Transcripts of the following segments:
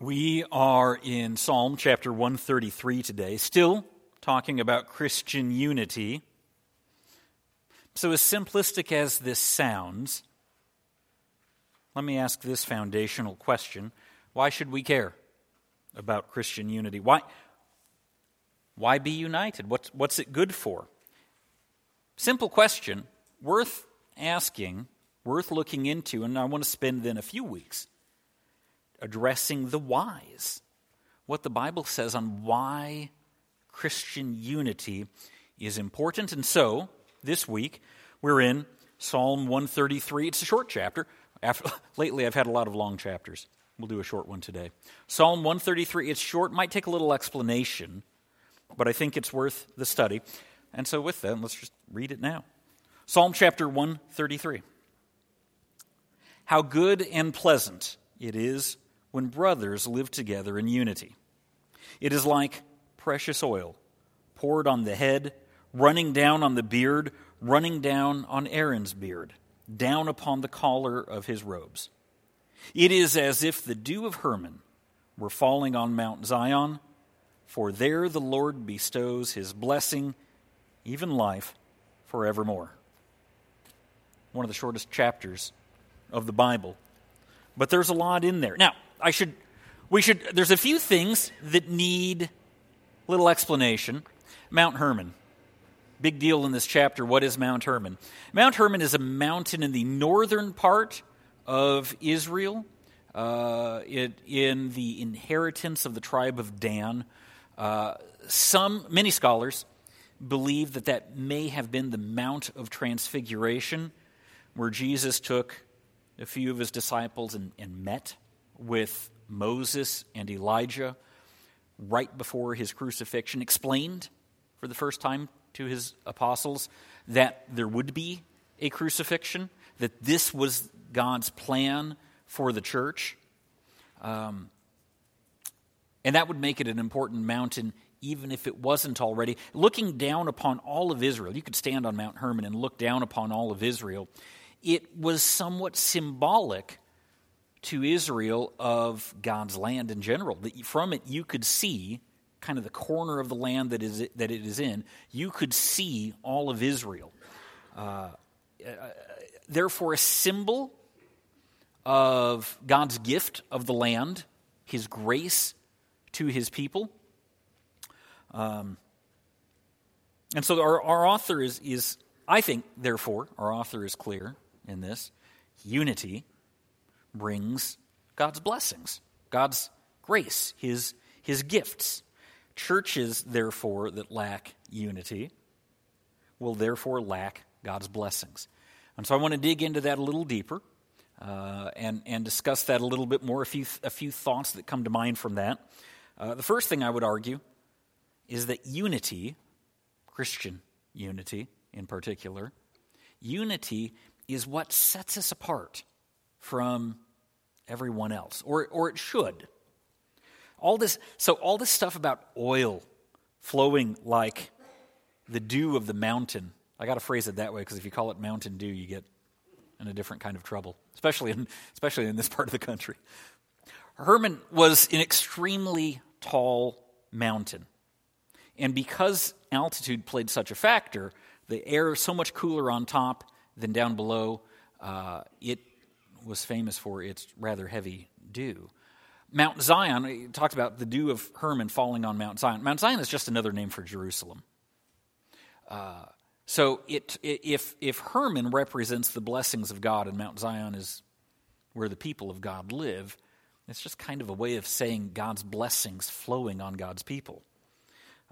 We are in Psalm chapter 133 today, still talking about Christian unity. So, as simplistic as this sounds, let me ask this foundational question Why should we care about Christian unity? Why, why be united? What's, what's it good for? Simple question, worth asking, worth looking into, and I want to spend then a few weeks addressing the whys, what the Bible says on why Christian unity is important. And so, this week, we're in Psalm 133. It's a short chapter. After, lately, I've had a lot of long chapters. We'll do a short one today. Psalm 133, it's short, might take a little explanation, but I think it's worth the study. And so, with that, let's just read it now. Psalm chapter 133. How good and pleasant it is when brothers live together in unity. It is like precious oil poured on the head, running down on the beard, running down on Aaron's beard, down upon the collar of his robes. It is as if the dew of Hermon were falling on Mount Zion, for there the Lord bestows his blessing, even life, forevermore. One of the shortest chapters of the Bible. But there's a lot in there. Now, I should, we should, there's a few things that need little explanation. Mount Hermon. Big deal in this chapter. What is Mount Hermon? Mount Hermon is a mountain in the northern part of Israel, uh, it, in the inheritance of the tribe of Dan. Uh, some, many scholars believe that that may have been the Mount of Transfiguration, where Jesus took a few of his disciples and, and met with Moses and Elijah right before his crucifixion, explained for the first time to his apostles that there would be a crucifixion, that this was God's plan for the church. Um, and that would make it an important mountain, even if it wasn't already. Looking down upon all of Israel, you could stand on Mount Hermon and look down upon all of Israel. It was somewhat symbolic to Israel of God's land in general. That from it you could see kind of the corner of the land that is that it is in. You could see all of Israel. Uh, uh, therefore, a symbol of God's gift of the land, His grace to His people. Um, and so our, our author is, is, I think, therefore, our author is clear in this unity brings God's blessings, God's grace, His, His gifts. Churches, therefore, that lack unity will therefore lack God's blessings. And so I want to dig into that a little deeper uh, and, and discuss that a little bit more, a few, a few thoughts that come to mind from that. Uh, the first thing I would argue is that unity, Christian unity in particular, unity is what sets us apart from everyone else, or, or it should. All this, so, all this stuff about oil flowing like the dew of the mountain. I got to phrase it that way because if you call it Mountain Dew, you get in a different kind of trouble, especially in, especially in this part of the country. Hermon was an extremely tall mountain. And because altitude played such a factor, the air is so much cooler on top than down below, uh, it was famous for its rather heavy dew. Mount Zion, he talked about the dew of Hermon falling on Mount Zion. Mount Zion is just another name for Jerusalem. Uh, so it, if, if Hermon represents the blessings of God and Mount Zion is where the people of God live, it's just kind of a way of saying God's blessings flowing on God's people.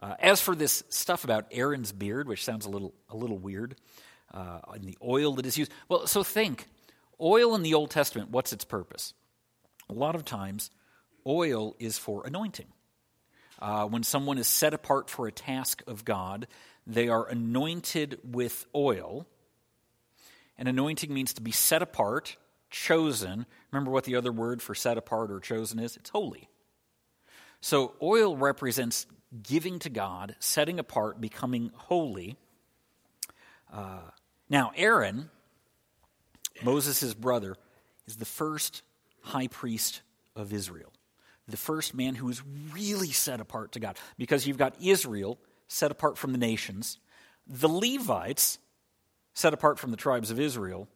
Uh, as for this stuff about Aaron's beard, which sounds a little, a little weird, uh, and the oil that is used, well, so think Oil in the Old Testament, what's its purpose? A lot of times, oil is for anointing. Uh, when someone is set apart for a task of God, they are anointed with oil. And anointing means to be set apart, chosen. Remember what the other word for set apart or chosen is? It's holy. So oil represents giving to God, setting apart, becoming holy. Uh, now, Aaron, Moses' brother, is the first high priest of Israel, the first man who is really set apart to God. Because you've got Israel set apart from the nations, the Levites set apart from the tribes of Israel,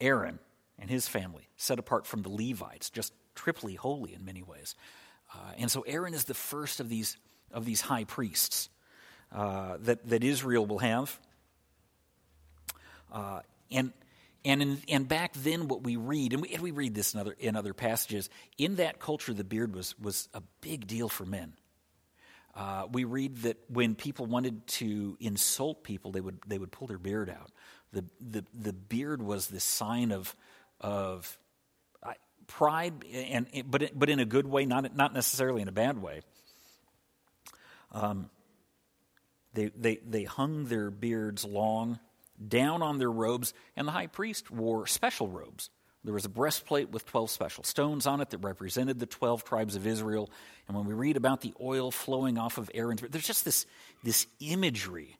Aaron and his family set apart from the Levites, just triply holy in many ways. Uh, and so Aaron is the first of these, of these high priests uh, that, that Israel will have. Uh, and and, in, and back then, what we read, and we, and we read this in other, in other passages, in that culture, the beard was, was a big deal for men. Uh, we read that when people wanted to insult people, they would, they would pull their beard out. The, the, the beard was the sign of, of pride, and, but, but in a good way, not, not necessarily in a bad way. Um, they, they, they hung their beards long down on their robes, and the high priest wore special robes. There was a breastplate with 12 special stones on it that represented the 12 tribes of Israel. And when we read about the oil flowing off of Aaron's, there's just this, this imagery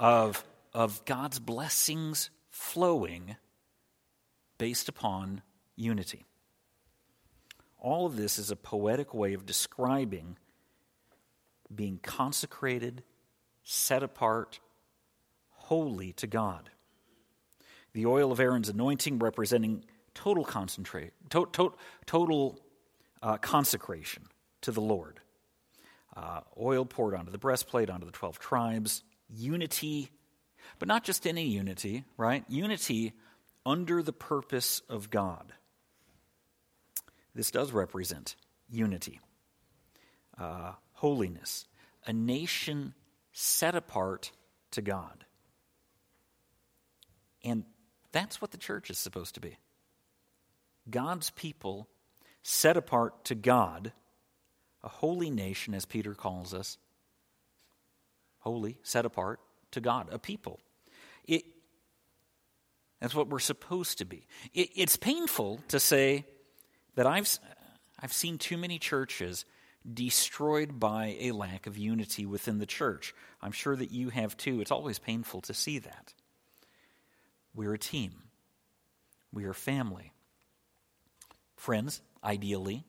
of, of God's blessings flowing based upon unity. All of this is a poetic way of describing being consecrated, set apart, holy to God. The oil of Aaron's anointing representing total concentrate, to, to, total uh, consecration to the Lord. Uh, oil poured onto the breastplate, onto the 12 tribes, unity, but not just any unity, right? Unity under the purpose of God. This does represent unity, uh, holiness, a nation set apart to God. And that's what the church is supposed to be God's people set apart to God, a holy nation, as Peter calls us. Holy, set apart to God, a people. It, that's what we're supposed to be. It, it's painful to say that I've, I've seen too many churches destroyed by a lack of unity within the church. I'm sure that you have too. It's always painful to see that. We're a team, we are family. Friends, ideally.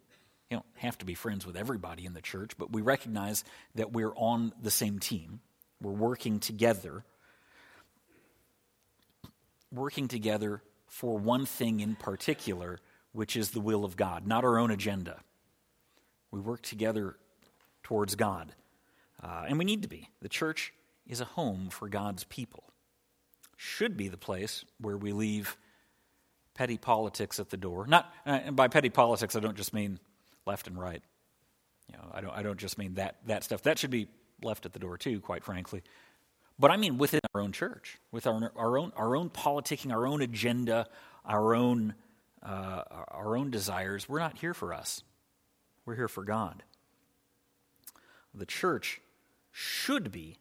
You don't have to be friends with everybody in the church, but we recognize that we're on the same team. We're working together. Working together for one thing in particular, which is the will of God, not our own agenda. We work together towards God. Uh, and we need to be. The church is a home for God's people should be the place where we leave petty politics at the door. Not, uh, and by petty politics, I don't just mean left and right. You know, I don't, I don't just mean that, that stuff. That should be left at the door too, quite frankly. But I mean within our own church, with our, our, own, our own politicking, our own agenda, our own, uh, our own desires. We're not here for us. We're here for God. The church should be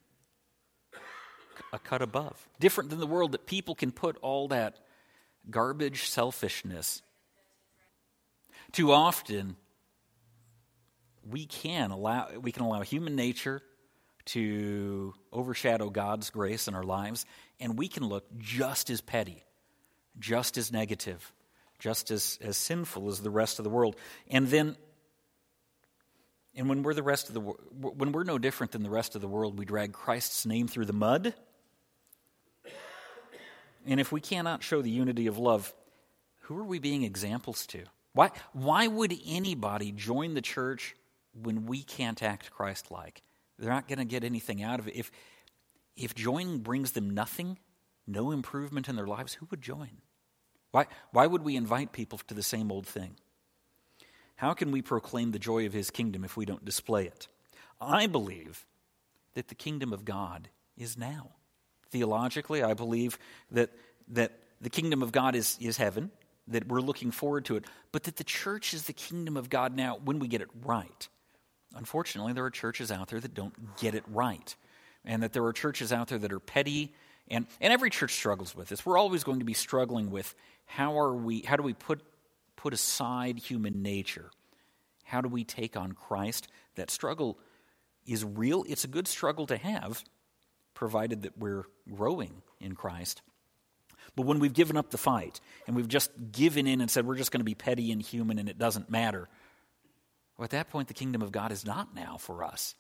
a cut above. Different than the world that people can put all that garbage selfishness. Too often, we can allow we can allow human nature to overshadow God's grace in our lives, and we can look just as petty, just as negative, just as, as sinful as the rest of the world. And then and when we're the rest of the when we're no different than the rest of the world, we drag Christ's name through the mud and if we cannot show the unity of love, who are we being examples to? Why, why would anybody join the church when we can't act Christ like? They're not going to get anything out of it. If, if joining brings them nothing, no improvement in their lives, who would join? Why, why would we invite people to the same old thing? How can we proclaim the joy of his kingdom if we don't display it? I believe that the kingdom of God is now theologically. I believe that, that the kingdom of God is, is heaven, that we're looking forward to it, but that the church is the kingdom of God now when we get it right. Unfortunately, there are churches out there that don't get it right, and that there are churches out there that are petty, and, and every church struggles with this. We're always going to be struggling with how are we how do we put put aside human nature? How do we take on Christ? That struggle is real. It's a good struggle to have, provided that we're growing in Christ. But when we've given up the fight and we've just given in and said we're just going to be petty and human and it doesn't matter, well, at that point, the kingdom of God is not now for us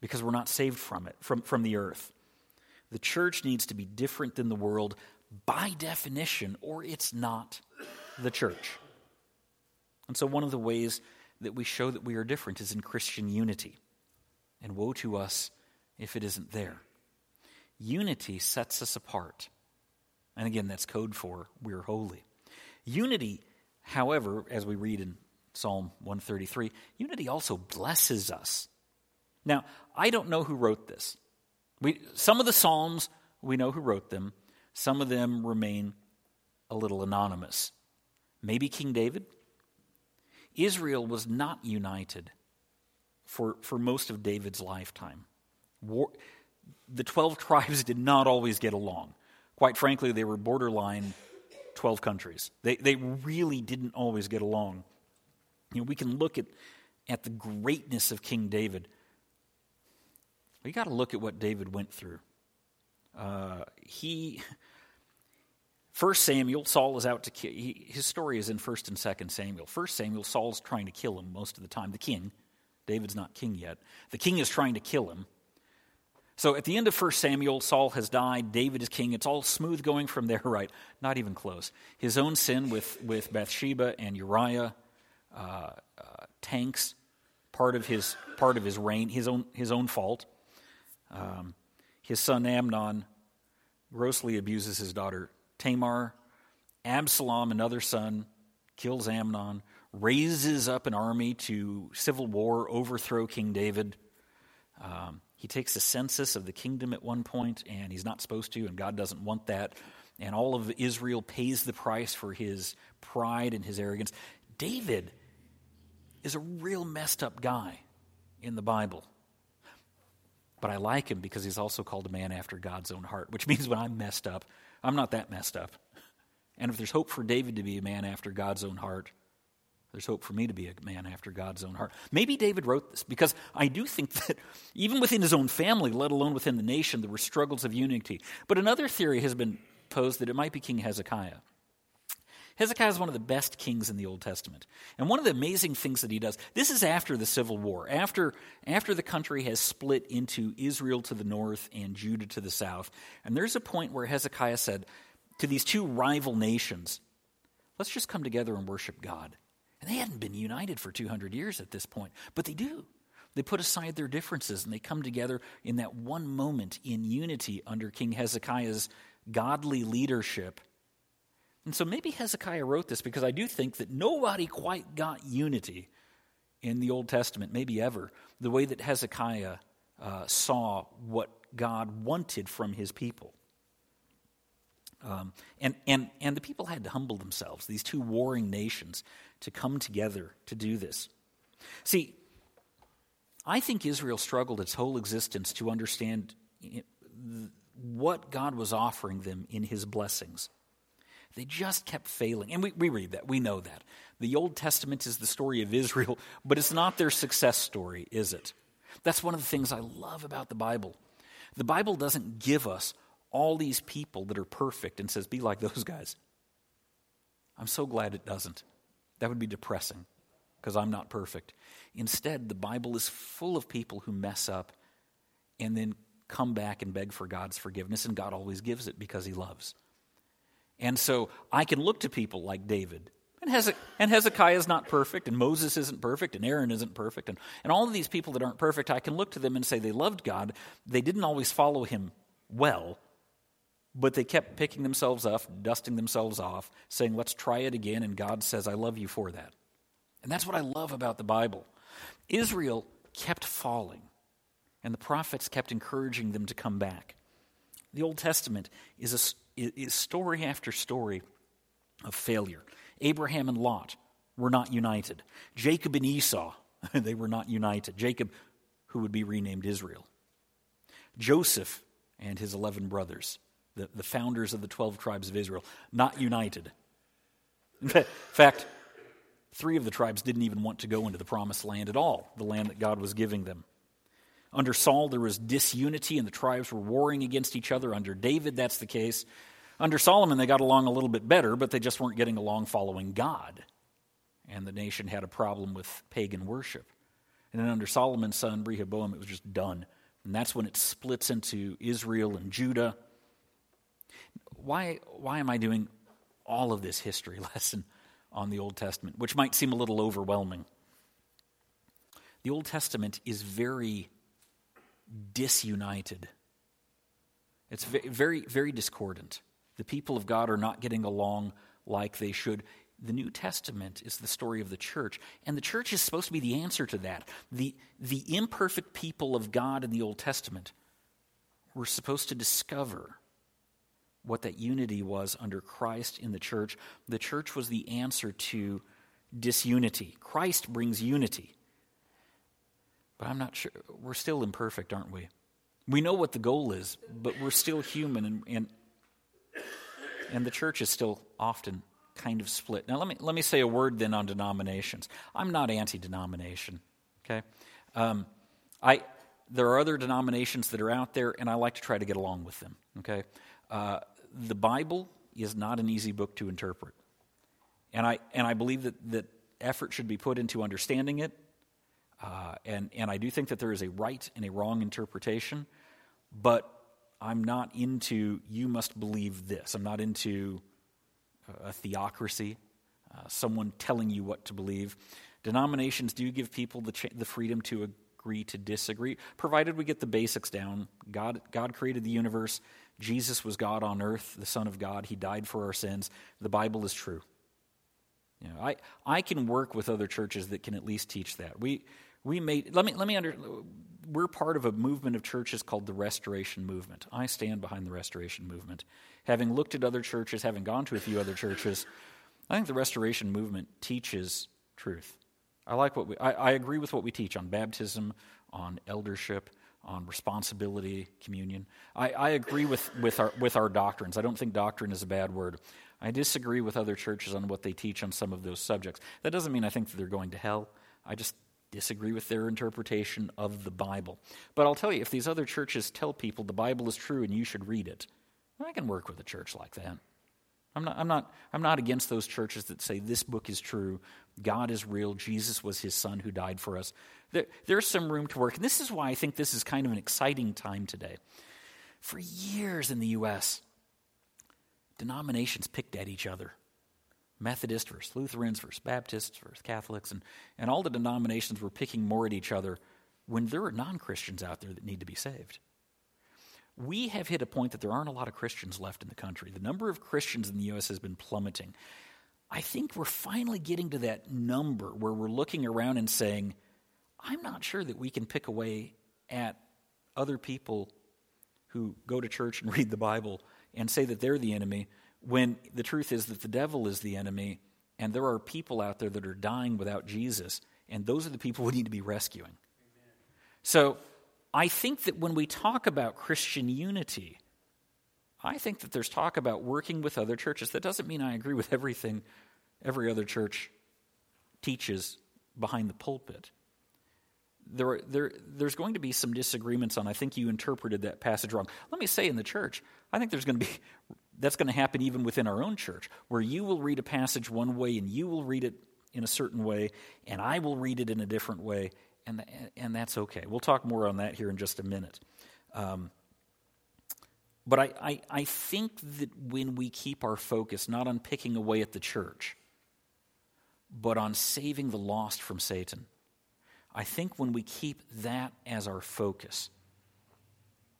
because we're not saved from it, from, from the earth. The church needs to be different than the world by definition, or it's not the church. And so, one of the ways that we show that we are different is in Christian unity. And woe to us if it isn't there. Unity sets us apart. And again, that's code for we're holy. Unity, however, as we read in Psalm 133, unity also blesses us. Now, I don't know who wrote this. We, some of the Psalms, we know who wrote them. Some of them remain a little anonymous. Maybe King David? Israel was not united for, for most of David's lifetime. War, the 12 tribes did not always get along. Quite frankly, they were borderline 12 countries. They, they really didn't always get along. You know, we can look at, at the greatness of King David. We got to look at what David went through. Uh, he, First Samuel, Saul is out to kill. His story is in First and Second Samuel. First Samuel, Saul's trying to kill him most of the time. The king, David's not king yet. The king is trying to kill him. So at the end of 1 Samuel, Saul has died, David is king. It's all smooth going from there, right? Not even close. His own sin with, with Bathsheba and Uriah uh, uh, tanks part of his part of his reign, his own his own fault. Um, his son Amnon grossly abuses his daughter Tamar. Absalom, another son, kills Amnon, raises up an army to civil war, overthrow King David. Um, he takes a census of the kingdom at one point, and he's not supposed to, and God doesn't want that. And all of Israel pays the price for his pride and his arrogance. David is a real messed up guy in the Bible. But I like him because he's also called a man after God's own heart, which means when I'm messed up, I'm not that messed up. And if there's hope for David to be a man after God's own heart, there's hope for me to be a man after God's own heart. Maybe David wrote this because I do think that even within his own family, let alone within the nation, there were struggles of unity. But another theory has been posed that it might be King Hezekiah. Hezekiah is one of the best kings in the Old Testament. And one of the amazing things that he does, this is after the Civil War, after, after the country has split into Israel to the north and Judah to the south. And there's a point where Hezekiah said to these two rival nations, let's just come together and worship God. And they hadn't been united for 200 years at this point, but they do. They put aside their differences and they come together in that one moment in unity under King Hezekiah's godly leadership. And so maybe Hezekiah wrote this because I do think that nobody quite got unity in the Old Testament, maybe ever, the way that Hezekiah uh, saw what God wanted from his people. Um, and, and, and the people had to humble themselves, these two warring nations to come together to do this. See, I think Israel struggled its whole existence to understand what God was offering them in his blessings. They just kept failing. And we, we read that, we know that. The Old Testament is the story of Israel, but it's not their success story, is it? That's one of the things I love about the Bible. The Bible doesn't give us all these people that are perfect and says, be like those guys. I'm so glad it doesn't. That would be depressing because I'm not perfect. Instead, the Bible is full of people who mess up and then come back and beg for God's forgiveness, and God always gives it because He loves. And so I can look to people like David. And, Hezekiah is not perfect, and Moses isn't perfect, and Aaron isn't perfect, and, and all of these people that aren't perfect, I can look to them and say they loved God. They didn't always follow Him well, but they kept picking themselves up, dusting themselves off, saying, Let's try it again. And God says, I love you for that. And that's what I love about the Bible. Israel kept falling, and the prophets kept encouraging them to come back. The Old Testament is, a, is story after story of failure. Abraham and Lot were not united. Jacob and Esau, they were not united. Jacob, who would be renamed Israel. Joseph and his 11 brothers, the, the founders of the 12 tribes of Israel, not united. In fact, three of the tribes didn't even want to go into the promised land at all, the land that God was giving them. Under Saul, there was disunity and the tribes were warring against each other. Under David, that's the case. Under Solomon, they got along a little bit better, but they just weren't getting along following God. And the nation had a problem with pagan worship. And then under Solomon's son, Rehoboam, it was just done. And that's when it splits into Israel and Judah. Why, why am I doing all of this history lesson on the Old Testament, which might seem a little overwhelming? The Old Testament is very disunited. It's very, very discordant. The people of God are not getting along like they should. The New Testament is the story of the church, and the church is supposed to be the answer to that. The, the imperfect people of God in the Old Testament were supposed to discover what that unity was under Christ in the church. The church was the answer to disunity. Christ brings unity. But I'm not sure. We're still imperfect, aren't we? We know what the goal is, but we're still human, and, and, and the church is still often kind of split. Now, let me, let me say a word then on denominations. I'm not anti denomination, okay? Um, I, there are other denominations that are out there, and I like to try to get along with them, okay? Uh, the Bible is not an easy book to interpret. And I, and I believe that, that effort should be put into understanding it uh, and, and I do think that there is a right and a wrong interpretation, but I'm not into you must believe this. I'm not into a theocracy, uh, someone telling you what to believe. Denominations do give people the, cha- the freedom to agree to disagree, provided we get the basics down. God, God created the universe. Jesus was God on earth, the Son of God. He died for our sins. The Bible is true. You know, I, I can work with other churches that can at least teach that. We, we made, let me, let me under, we're part of a movement of churches called the Restoration Movement. I stand behind the Restoration Movement. Having looked at other churches, having gone to a few other churches, I think the Restoration Movement teaches truth. I like what we, I, I agree with what we teach on baptism, on eldership, on responsibility, communion. I, I agree with, with, our, with our doctrines. I don't think doctrine is a bad word. I disagree with other churches on what they teach on some of those subjects. That doesn't mean I think that they're going to hell. I just disagree with their interpretation of the Bible. But I'll tell you, if these other churches tell people the Bible is true and you should read it, I can work with a church like that. I'm not, I'm, not, I'm not against those churches that say this book is true, God is real, Jesus was his son who died for us. There, there's some room to work. And this is why I think this is kind of an exciting time today. For years in the U.S., denominations picked at each other Methodists versus Lutherans versus Baptists versus Catholics, and, and all the denominations were picking more at each other when there are non Christians out there that need to be saved. We have hit a point that there aren't a lot of Christians left in the country. The number of Christians in the U.S. has been plummeting. I think we're finally getting to that number where we're looking around and saying, I'm not sure that we can pick away at other people who go to church and read the Bible and say that they're the enemy when the truth is that the devil is the enemy and there are people out there that are dying without Jesus, and those are the people we need to be rescuing. Amen. So I think that when we talk about Christian unity, I think that there's talk about working with other churches. That doesn't mean I agree with everything every other church teaches behind the pulpit. There, there, there's going to be some disagreements on, I think you interpreted that passage wrong. Let me say in the church, I think there's going to be that's going to happen even within our own church, where you will read a passage one way and you will read it in a certain way, and I will read it in a different way, and, and that's okay. We'll talk more on that here in just a minute. Um, but I, I, I think that when we keep our focus not on picking away at the church, but on saving the lost from Satan, I think when we keep that as our focus,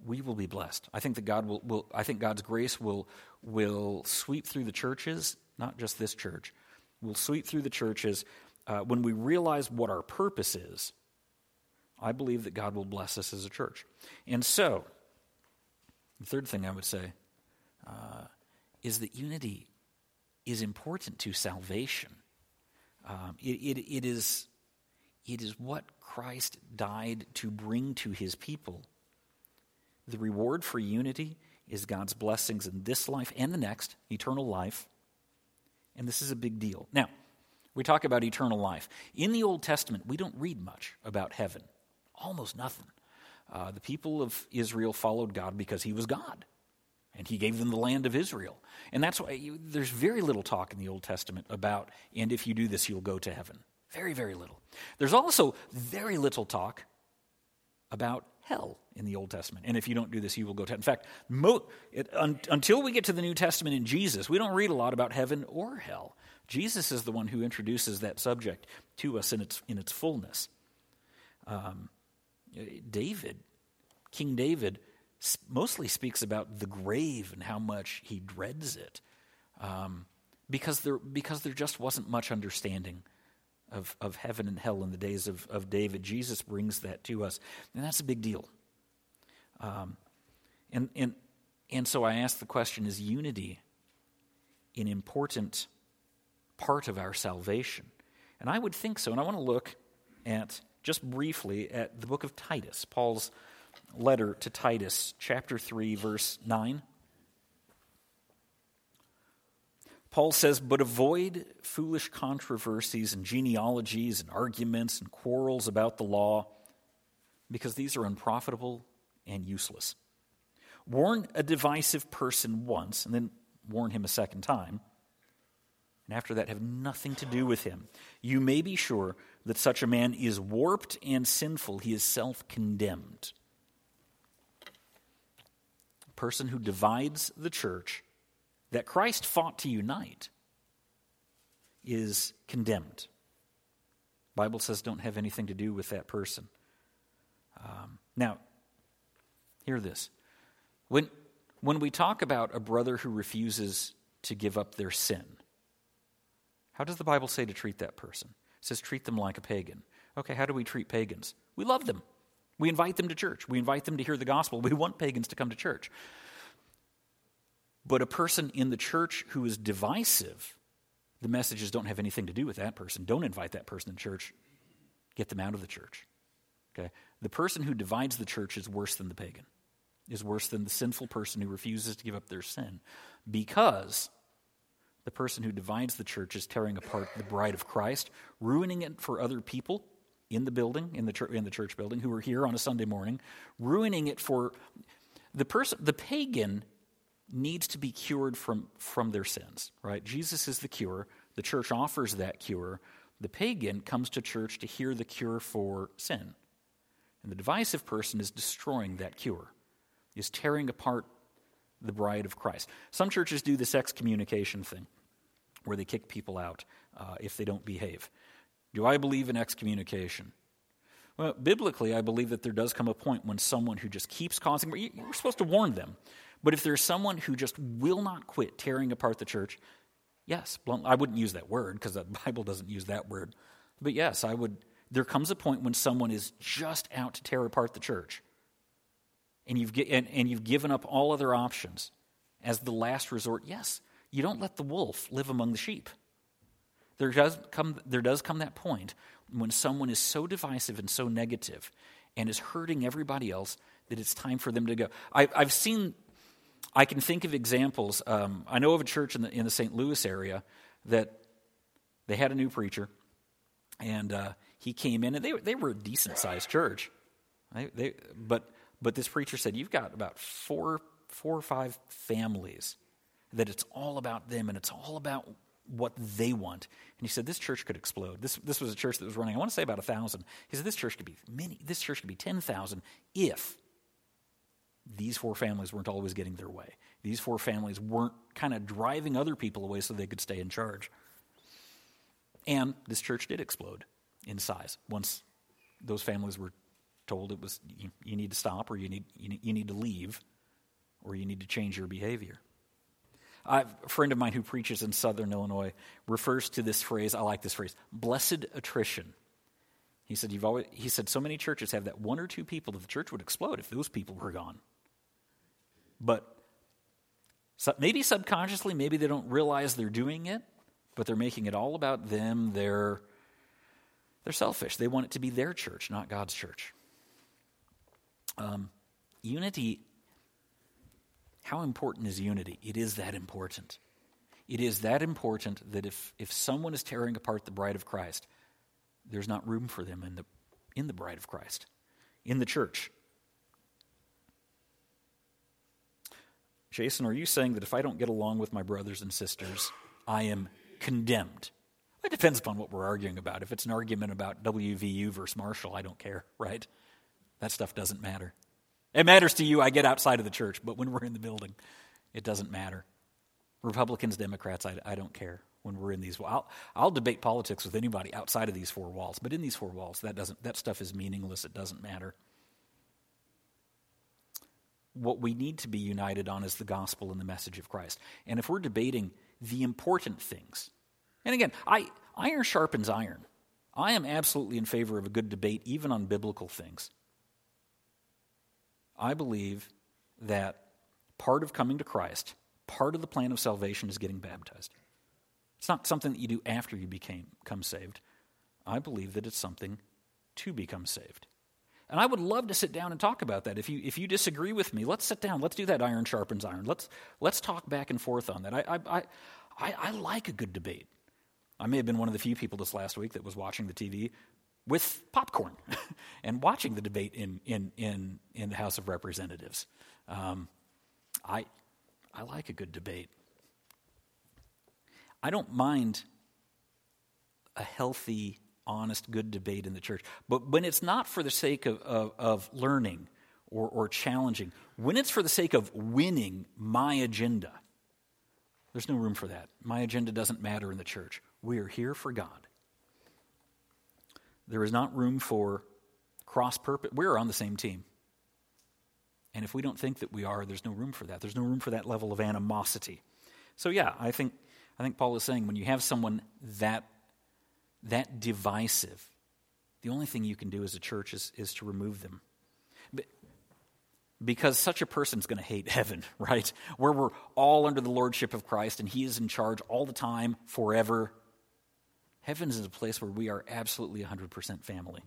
we will be blessed. I think that God will, will I think God's grace will will sweep through the churches, not just this church, will sweep through the churches uh, when we realize what our purpose is. I believe that God will bless us as a church. And so, the third thing I would say uh, is that unity is important to salvation. Um, it, it, it, is, it is what Christ died to bring to his people. The reward for unity is God's blessings in this life and the next, eternal life. And this is a big deal. Now, we talk about eternal life. In the Old Testament, we don't read much about heaven, almost nothing. Uh, the people of Israel followed God because he was God, and he gave them the land of Israel. And that's why you, there's very little talk in the Old Testament about, and if you do this, you'll go to heaven. Very, very little. There's also very little talk about hell in the Old Testament. And if you don't do this, you will go to. In fact, mo- it, un- until we get to the New Testament in Jesus, we don't read a lot about heaven or hell. Jesus is the one who introduces that subject to us in its, in its fullness. Um, David, King David, mostly speaks about the grave and how much he dreads it um, because, there, because there just wasn't much understanding of, of heaven and hell in the days of, of David. Jesus brings that to us, and that's a big deal. Um, and, and, and so I ask the question is unity an important part of our salvation? And I would think so. And I want to look at, just briefly, at the book of Titus, Paul's letter to Titus, chapter 3, verse 9. Paul says, But avoid foolish controversies and genealogies and arguments and quarrels about the law, because these are unprofitable and useless. Warn a divisive person once, and then warn him a second time, and after that have nothing to do with him. You may be sure that such a man is warped and sinful, he is self condemned. A person who divides the church that Christ fought to unite is condemned. Bible says don't have anything to do with that person. Um, now, hear this. When, when we talk about a brother who refuses to give up their sin, how does the Bible say to treat that person? It says treat them like a pagan. Okay, how do we treat pagans? We love them. We invite them to church. We invite them to hear the gospel. We want pagans to come to church. But a person in the church who is divisive, the messages don't have anything to do with that person. Don't invite that person to church. Get them out of the church. Okay? The person who divides the church is worse than the pagan, is worse than the sinful person who refuses to give up their sin. Because the person who divides the church is tearing apart the bride of Christ, ruining it for other people in the building, in the, church, in the church building, who are here on a Sunday morning, ruining it for the person, the pagan needs to be cured from, from their sins, right? Jesus is the cure. The church offers that cure. The pagan comes to church to hear the cure for sin. And the divisive person is destroying that cure, is tearing apart the bride of Christ. Some churches do this excommunication thing where they kick people out uh, if they don't behave. Do I believe in excommunication? Well, biblically, I believe that there does come a point when someone who just keeps causing, you're supposed to warn them. But if there's someone who just will not quit tearing apart the church, yes, I wouldn't use that word because the Bible doesn't use that word. But yes, I would. There comes a point when someone is just out to tear apart the church, and you've, and, and you've given up all other options as the last resort. Yes, you don't let the wolf live among the sheep. There does come, there does come that point when someone is so divisive and so negative and is hurting everybody else that it's time for them to go. I, have seen I can think of examples. Um, I know of a church in the, in the St. Louis area that they had a new preacher, and uh, he came in, and they, they were a decent sized church. They, they, but, but this preacher said, You've got about four, four or five families that it's all about them and it's all about what they want. And he said, This church could explode. This, this was a church that was running, I want to say about a thousand. He said, This church could be many, this church could be 10,000 if these four families weren't always getting their way. These four families weren't kind of driving other people away so they could stay in charge. And this church did explode in size once those families were told it was you, you need to stop or you need, you, you need to leave or you need to change your behavior. A friend of mine who preaches in southern Illinois refers to this phrase, I like this phrase, blessed attrition. He said, You've always, he said, so many churches have that one or two people that the church would explode if those people were gone. But So maybe subconsciously, maybe they don't realize they're doing it, but they're making it all about them. They're, they're selfish. They want it to be their church, not God's church. Um, unity, how important is unity? It is that important. It is that important that if, if someone is tearing apart the bride of Christ, there's not room for them in the, in the bride of Christ, in the church. Jason, are you saying that if I don't get along with my brothers and sisters, I am condemned? It depends upon what we're arguing about. If it's an argument about WVU versus Marshall, I don't care, right? That stuff doesn't matter. It matters to you, I get outside of the church, but when we're in the building, it doesn't matter. Republicans, Democrats, I, I don't care when we're in these. I'll, I'll debate politics with anybody outside of these four walls, but in these four walls, that doesn't. That stuff is meaningless. It doesn't matter. What we need to be united on is the gospel and the message of Christ. And if we're debating the important things, and again, I, iron sharpens iron. I am absolutely in favor of a good debate, even on biblical things. I believe that part of coming to Christ part of the plan of salvation is getting baptized. It's not something that you do after you became, become saved. I believe that it's something to become saved. And I would love to sit down and talk about that. If you, if you disagree with me, let's sit down. Let's do that iron sharpens iron. Let's, let's talk back and forth on that. I, I, I, I like a good debate. I may have been one of the few people this last week that was watching the TV with popcorn and watching the debate in, in, in, in the House of Representatives. Um, I, I like a good debate. I don't mind a healthy, honest, good debate in the church. But when it's not for the sake of, of, of learning or, or challenging, when it's for the sake of winning my agenda, there's no room for that. My agenda doesn't matter in the church. We are here for God. There is not room for cross purpose. We're on the same team. And if we don't think that we are, there's no room for that. There's no room for that level of animosity. So yeah, I think I think Paul is saying when you have someone that that divisive, the only thing you can do as a church is, is to remove them. Because such a person's going to hate heaven, right? Where we're all under the lordship of Christ and he is in charge all the time, forever. Heaven is a place where we are absolutely 100% family.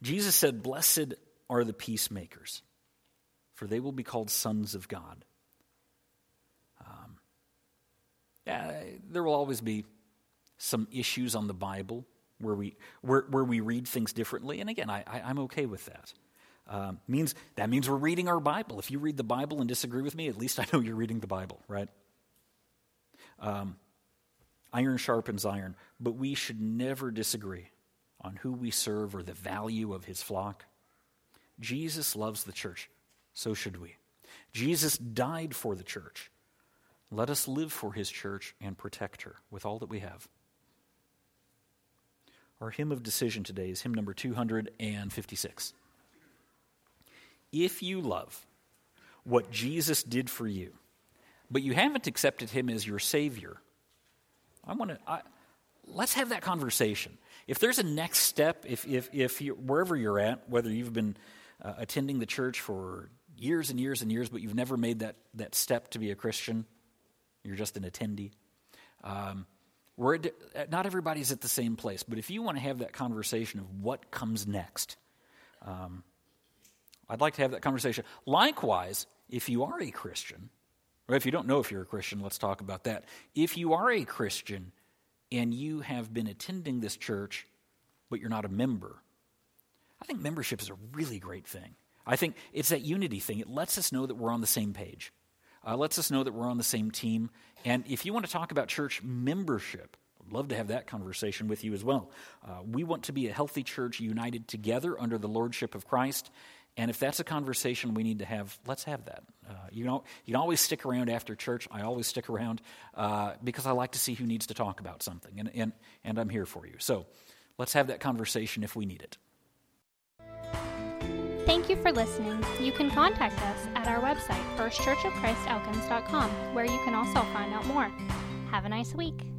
Jesus said, Blessed are the peacemakers, for they will be called sons of God. Um, yeah, there will always be some issues on the Bible where we, where, where we read things differently. And again, I, I, am okay with that. Um, means, that means we're reading our Bible. If you read the Bible and disagree with me, at least I know you're reading the Bible, right? Um, iron sharpens iron, but we should never disagree on who we serve or the value of his flock. Jesus loves the church. So should we. Jesus died for the church. Let us live for his church and protect her with all that we have. Our hymn of decision today is hymn number 256. If you love what Jesus did for you, but you haven't accepted him as your Savior, I want to. Let's have that conversation. If there's a next step, if, if, if you, wherever you're at, whether you've been uh, attending the church for years and years and years, but you've never made that, that step to be a Christian, you're just an attendee. Um, we're, not everybody's at the same place, but if you want to have that conversation of what comes next, um, I'd like to have that conversation. Likewise, if you are a Christian, if you don't know if you're a Christian, let's talk about that. If you are a Christian and you have been attending this church, but you're not a member, I think membership is a really great thing. I think it's that unity thing. It lets us know that we're on the same page, uh, lets us know that we're on the same team. And if you want to talk about church membership, I'd love to have that conversation with you as well. Uh, we want to be a healthy church united together under the lordship of Christ. And if that's a conversation we need to have, let's have that. Uh, you know, you can always stick around after church. I always stick around uh, because I like to see who needs to talk about something, and, and, and I'm here for you. So let's have that conversation if we need it. Thank you for listening. You can contact us at our website, firstchurchofchristelkins.com, where you can also find out more. Have a nice week.